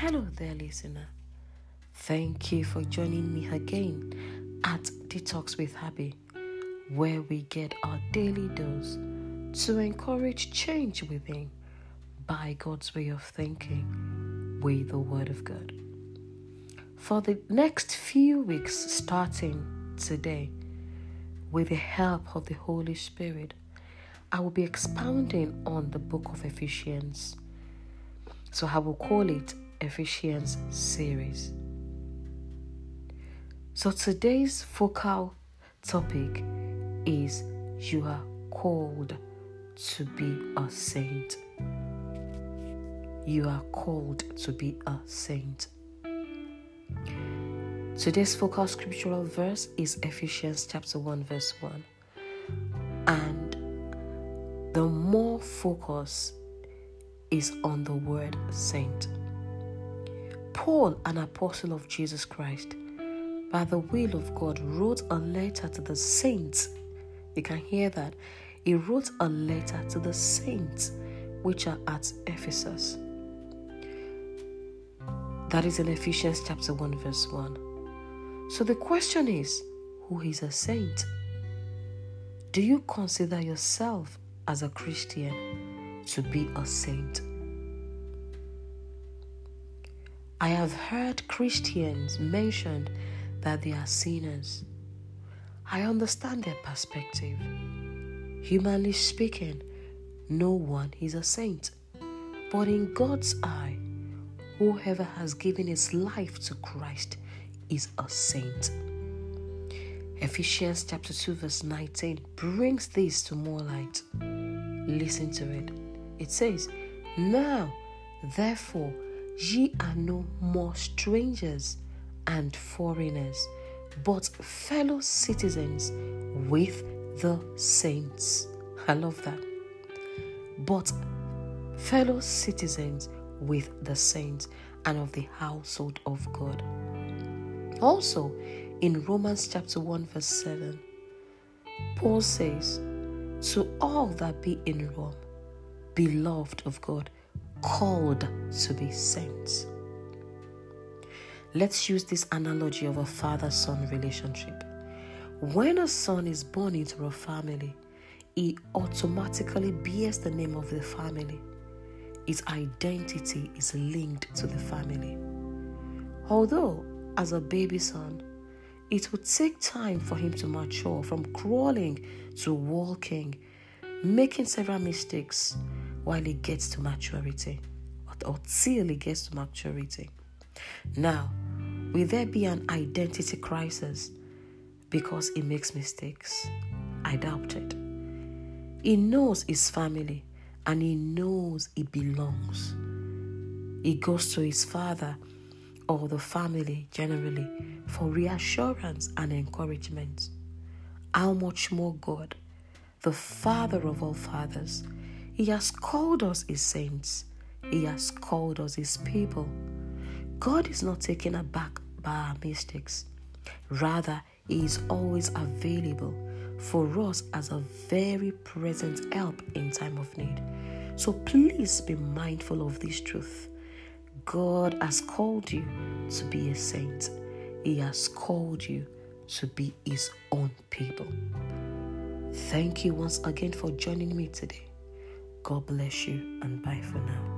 Hello there, listener. Thank you for joining me again at Detox with Happy, where we get our daily dose to encourage change within by God's way of thinking with the Word of God. For the next few weeks, starting today, with the help of the Holy Spirit, I will be expounding on the book of Ephesians. So I will call it Ephesians series. So today's focal topic is You are called to be a saint. You are called to be a saint. Today's focal scriptural verse is Ephesians chapter 1, verse 1. And the more focus is on the word saint. Paul, an apostle of Jesus Christ, by the will of God, wrote a letter to the saints. You can hear that. He wrote a letter to the saints which are at Ephesus. That is in Ephesians chapter 1, verse 1. So the question is who is a saint? Do you consider yourself as a Christian to be a saint? I have heard Christians mentioned that they are sinners. I understand their perspective. Humanly speaking, no one is a saint. But in God's eye, whoever has given his life to Christ is a saint. Ephesians chapter 2 verse 19 brings this to more light. Listen to it. It says, Now, therefore, ye are no more strangers and foreigners, but fellow citizens with the saints. I love that. But fellow citizens with the saints and of the household of God. Also, in Romans chapter 1, verse 7, Paul says, To all that be in Rome, beloved of God, called to be saints. Let's use this analogy of a father son relationship. When a son is born into a family, he automatically bears the name of the family. His identity is linked to the family. Although, as a baby son, it would take time for him to mature from crawling to walking, making several mistakes while he gets to maturity or till he gets to maturity. Now, will there be an identity crisis because he makes mistakes? I doubt it. He knows his family and he knows he belongs. He goes to his father or the family generally for reassurance and encouragement. How much more God, the Father of all fathers, He has called us His saints, He has called us His people. God is not taken aback by our mistakes. Rather, He is always available for us as a very present help in time of need. So please be mindful of this truth. God has called you to be a saint. He has called you to be His own people. Thank you once again for joining me today. God bless you and bye for now.